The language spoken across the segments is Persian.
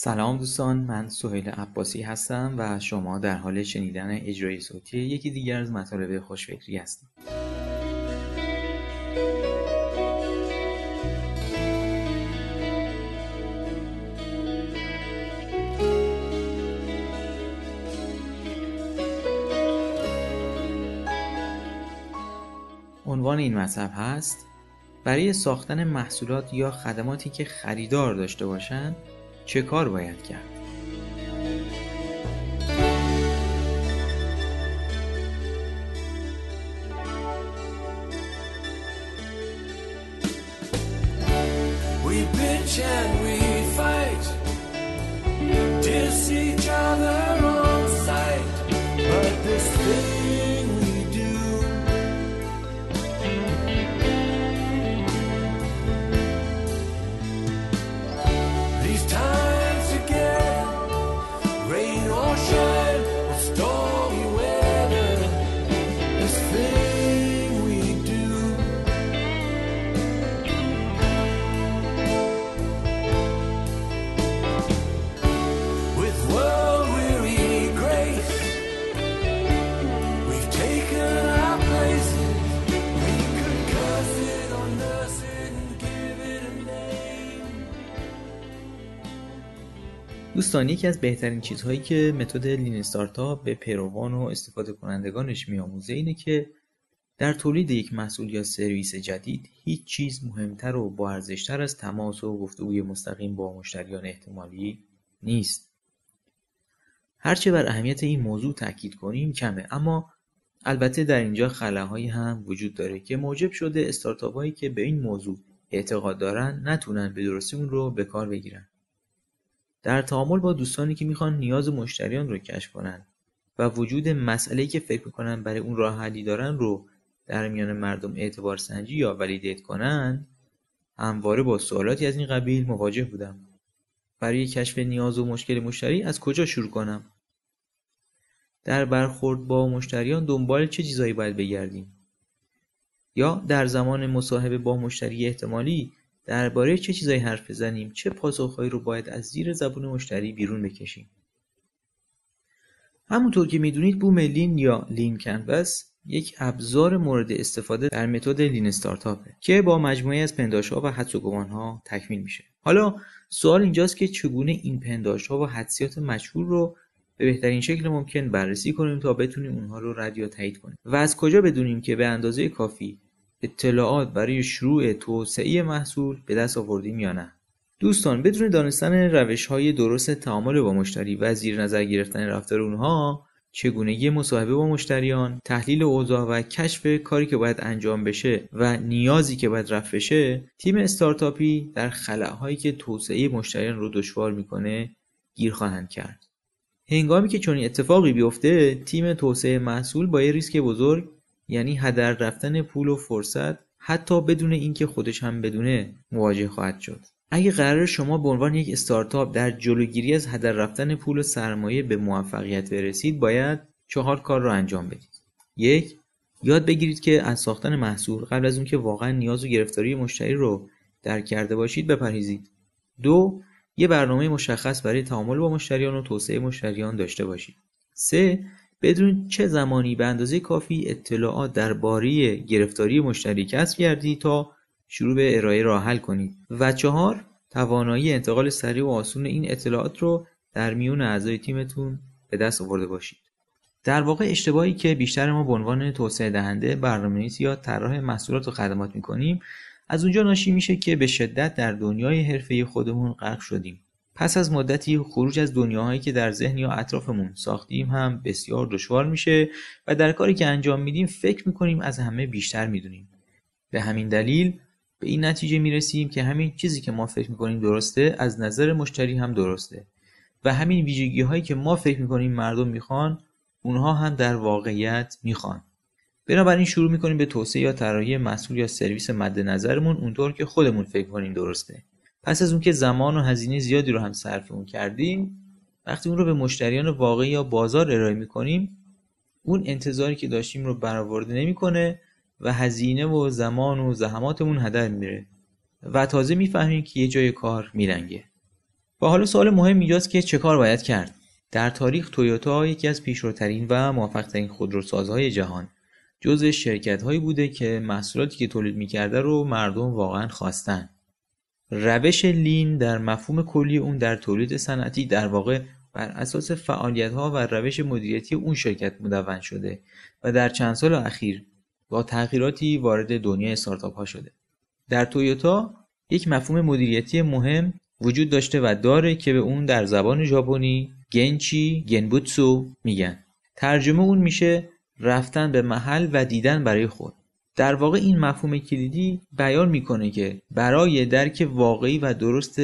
سلام دوستان من سهیل عباسی هستم و شما در حال شنیدن اجرای صوتی یکی دیگر از مطالب خوشفکری هستید عنوان این مطلب هست برای ساختن محصولات یا خدماتی که خریدار داشته باشند چه کار باید کرد؟ We bitch دوستان یکی از بهترین چیزهایی که متد لین استارتاپ به پیروان و استفاده کنندگانش میآموزه اینه که در تولید یک محصول یا سرویس جدید هیچ چیز مهمتر و با ارزشتر از تماس و گفتگوی مستقیم با مشتریان احتمالی نیست. هرچه بر اهمیت این موضوع تاکید کنیم کمه اما البته در اینجا خلاهایی هم وجود داره که موجب شده استارتاپ هایی که به این موضوع اعتقاد دارن نتونن به درستی اون رو به کار بگیرن. در تعامل با دوستانی که می‌خوان نیاز مشتریان رو کشف کنن و وجود مسئله‌ای که فکر می‌کنن برای اون راه حلی دارن رو در میان مردم اعتبار سنجی یا ولیدیت کنن همواره با سوالاتی از این قبیل مواجه بودم. برای کشف نیاز و مشکل مشتری از کجا شروع کنم؟ در برخورد با مشتریان دنبال چه چیزهایی باید بگردیم؟ یا در زمان مصاحبه با مشتری احتمالی درباره چه چیزایی حرف بزنیم چه پاسخهایی رو باید از زیر زبون مشتری بیرون بکشیم. همونطور که می‌دونید بوم لین یا لین کنوس یک ابزار مورد استفاده در متد لین استارتاپه که با مجموعه از پنداشها و حدس و گمانها تکمیل میشه. حالا سوال اینجاست که چگونه این پنداشها و حدسیات مجهول رو به بهترین شکل ممکن بررسی کنیم تا بتونیم اونها رو رد یا تایید کنیم؟ و از کجا بدونیم که به اندازه کافی اطلاعات برای شروع توسعه محصول به دست آوردیم یا نه؟ دوستان بدون دانستن روش های درست تعامل با مشتری و زیر نظر گرفتن رفتار اونها چگونگی مصاحبه با مشتریان تحلیل اوضاع و کشف کاری که باید انجام بشه و نیازی که باید رفع بشه تیم استارتاپی در خلاهایی که توسعه مشتریان رو دشوار می‌کنه گیر خواهند کرد. هنگامی که چنین اتفاقی بیفته تیم توسعه محصول با یه ریسک بزرگ یعنی هدر رفتن پول و فرصت حتی بدون اینکه خودش هم بدونه مواجه خواهد شد. اگه قرار شما به عنوان یک استارتاپ در جلوگیری از هدر رفتن پول و سرمایه به موفقیت برسید باید چهار کار رو انجام بدید. یک یاد بگیرید که از ساختن محصول قبل از اون که واقعا نیاز و گرفتاری مشتری رو درک کرده باشید بپرهیزید. دو یه برنامه مشخص برای تعامل با مشتریان و توسعه مشتریان داشته باشید. سه بدون چه زمانی به اندازه کافی اطلاعات درباره گرفتاری مشتری کسب کردید تا شروع به ارائه راه حل کنید و چهار توانایی انتقال سریع و آسون این اطلاعات رو در میون اعضای تیمتون به دست آورده باشید. در واقع اشتباهی که بیشتر ما به عنوان توسعه دهنده برنامه‌نویس یا طراح محصولات و خدمات می‌کنیم از اونجا ناشی میشه که به شدت در دنیای حرفه خودمون غرق شدیم. پس از مدتی خروج از دنیاهایی که در ذهن یا اطرافمون ساختیم هم بسیار دشوار میشه و در کاری که انجام میدیم فکر می‌کنیم از همه بیشتر می‌دونیم. به همین دلیل به این نتیجه می‌رسیم که همین چیزی که ما فکر می‌کنیم درسته از نظر مشتری هم درسته. و همین ویژگی هایی که ما فکر می‌کنیم مردم می‌خوان اونها هم در واقعیت می‌خوان. بنابراین شروع می‌کنیم به توسعه یا طراحی محصول یا سرویس مد نظرمون اونطور که خودمون فکر کنیم درسته. پس از اون که زمان و هزینه زیادی رو هم صرف اون کردیم وقتی اون رو به مشتریان واقعی یا بازار ارائه می‌کنیم اون انتظاری که داشتیم رو برآورده نمی‌کنه و هزینه و زمان و زحماتمون هدر میره. و تازه می‌فهمیم که یه جای کار میرنگه و حالا سوال مهم اینجاست که چه کار باید کرد؟ در تاریخ تویوتا یکی از پیشروترین و موفقترین خودروسازهای جهان. جزء شرکت هایی بوده که محصولاتی که تولید می‌کرده رو مردم واقعا خواستن. روش لین در مفهوم کلی اون در تولید صنعتی در واقع بر اساس فعالیت ها و روش مدیریتی اون شرکت مدون شده و در چند سال اخیر با تغییراتی وارد دنیای استارتاپ ها شده. در تویوتا یک مفهوم مدیریتی مهم وجود داشته و داره که به اون در زبان ژاپنی گنچی گنبوتسو میگن. ترجمه اون میشه رفتن به محل و دیدن برای خود. در واقع این مفهوم کلیدی بیان می‌کنه که برای درک واقعی و درست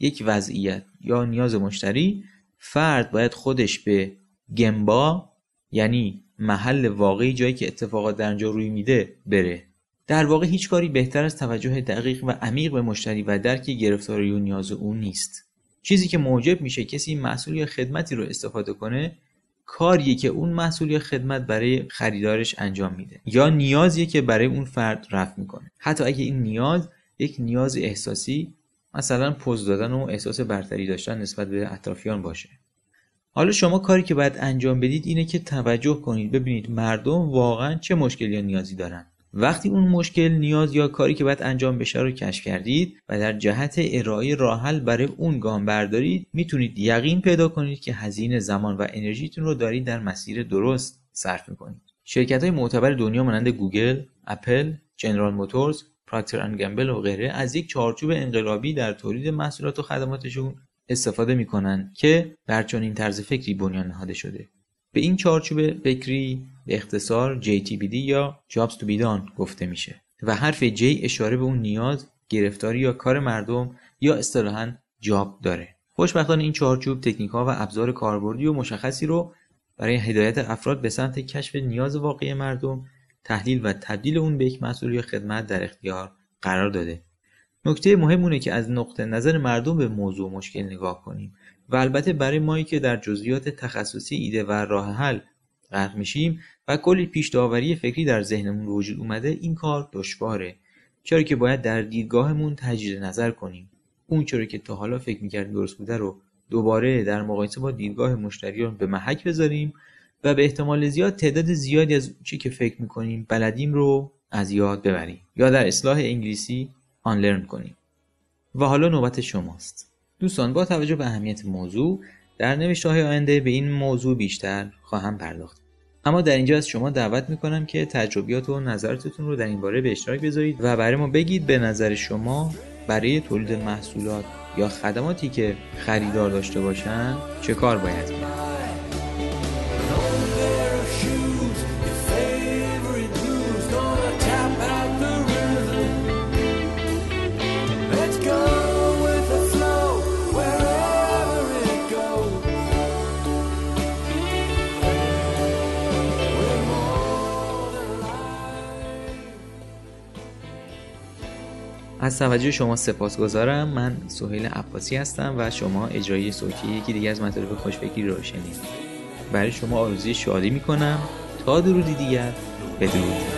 یک وضعیت یا نیاز مشتری فرد باید خودش به گمبا یعنی محل واقعی جایی که اتفاقات در آنجا روی میده بره. در واقع هیچ کاری بهتر از توجه دقیق و عمیق به مشتری و درک گرفتاری و نیاز او نیست. چیزی که موجب میشه کسی محصول یا خدمتی رو استفاده کنه کاریه که اون محصول یا خدمت برای خریدارش انجام میده یا نیازیه که برای اون فرد رفع می‌کنه. حتی اگه این نیاز یک نیاز احساسی مثلا پز دادن و احساس برتری داشتن نسبت به اطرافیان باشه. حالا شما کاری که باید انجام بدید اینه که توجه کنید ببینید مردم واقعا چه مشکلی یا نیازی دارن. وقتی اون مشکل نیاز یا کاری که باید انجام بشه رو کشف کردید و در جهت ارائه راه‌حل برای اون گام بردارید می‌تونید یقین پیدا کنید که هزینه زمان و انرژیتون رو دارید در مسیر درست صرف می‌کنید. شرکت های معتبر دنیا مانند گوگل، اپل، جنرال موتورز، پراکتر گمبل و غیره از یک چارچوب انقلابی در تولید محصولات و خدماتشون استفاده می‌کنن که بر چنین طرز فکری بنیان نهاده شده. به این چارچوب فکری به اختصار JTBD یا Jobs to be done گفته میشه و حرف J اشاره به اون نیاز گرفتاری یا کار مردم یا اصطلاحا جاب داره. خوشبختانه این چارچوب تکنیک ها و ابزار کاربردی و مشخصی رو برای هدایت افراد به سمت کشف نیاز واقعی مردم تحلیل و تبدیل اون به یک مسئول یا خدمت در اختیار قرار داده. نکته مهم اونه که از نقطه نظر مردم به موضوع مشکل نگاه کنیم و البته برای مایی که در جزئیات تخصصی ایده و راه حل غرق میشیم و کلی پیش داوری فکری در ذهنمون وجود اومده این کار دشواره. چرا که باید در دیدگاهمون تجدید نظر کنیم. اون چرا که تا حالا فکر می‌کردیم درست بوده رو دوباره در مقایسه با دیدگاه مشتریان به محک بذاریم و به احتمال زیاد تعداد زیادی از چی که فکر می‌کنیم بلدیم رو از یاد ببریم. یا در اصلاح انگلیسی آنلرن کنیم. و حالا نوبت شماست. دوستان با توجه به اهمیت موضوع در نوشته های آینده به این موضوع بیشتر خواهم پرداخت. اما در اینجا از شما دعوت می‌کنم که تجربیات و نظراتتون رو در این باره به اشتراک بذارید و برای ما بگید به نظر شما برای تولید محصولات یا خدماتی که خریدار داشته باشن چه کار باید کرد. از توجه شما سپاسگزارم. من سهیل عباسی هستم و شما اجرایی صوتی یکی دیگه از مطالب خوشفکری رو شنید برای شما آرزوی شادی می‌کنم. تا درودی دیگر بدرود.